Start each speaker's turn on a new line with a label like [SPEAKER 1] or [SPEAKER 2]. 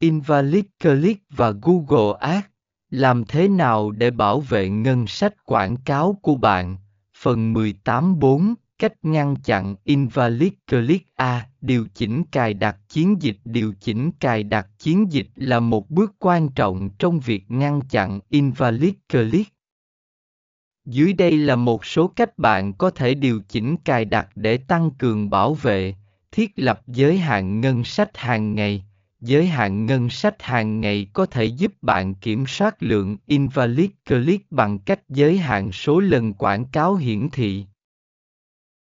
[SPEAKER 1] Invalid Click và Google Ads. Làm thế nào để bảo vệ ngân sách quảng cáo của bạn? Phần 18.4 Cách ngăn chặn Invalid Click A. Điều chỉnh cài đặt chiến dịch Điều chỉnh cài đặt chiến dịch là một bước quan trọng trong việc ngăn chặn Invalid Click. Dưới đây là một số cách bạn có thể điều chỉnh cài đặt để tăng cường bảo vệ, thiết lập giới hạn ngân sách hàng ngày. Giới hạn ngân sách hàng ngày có thể giúp bạn kiểm soát lượng invalid click bằng cách giới hạn số lần quảng cáo hiển thị.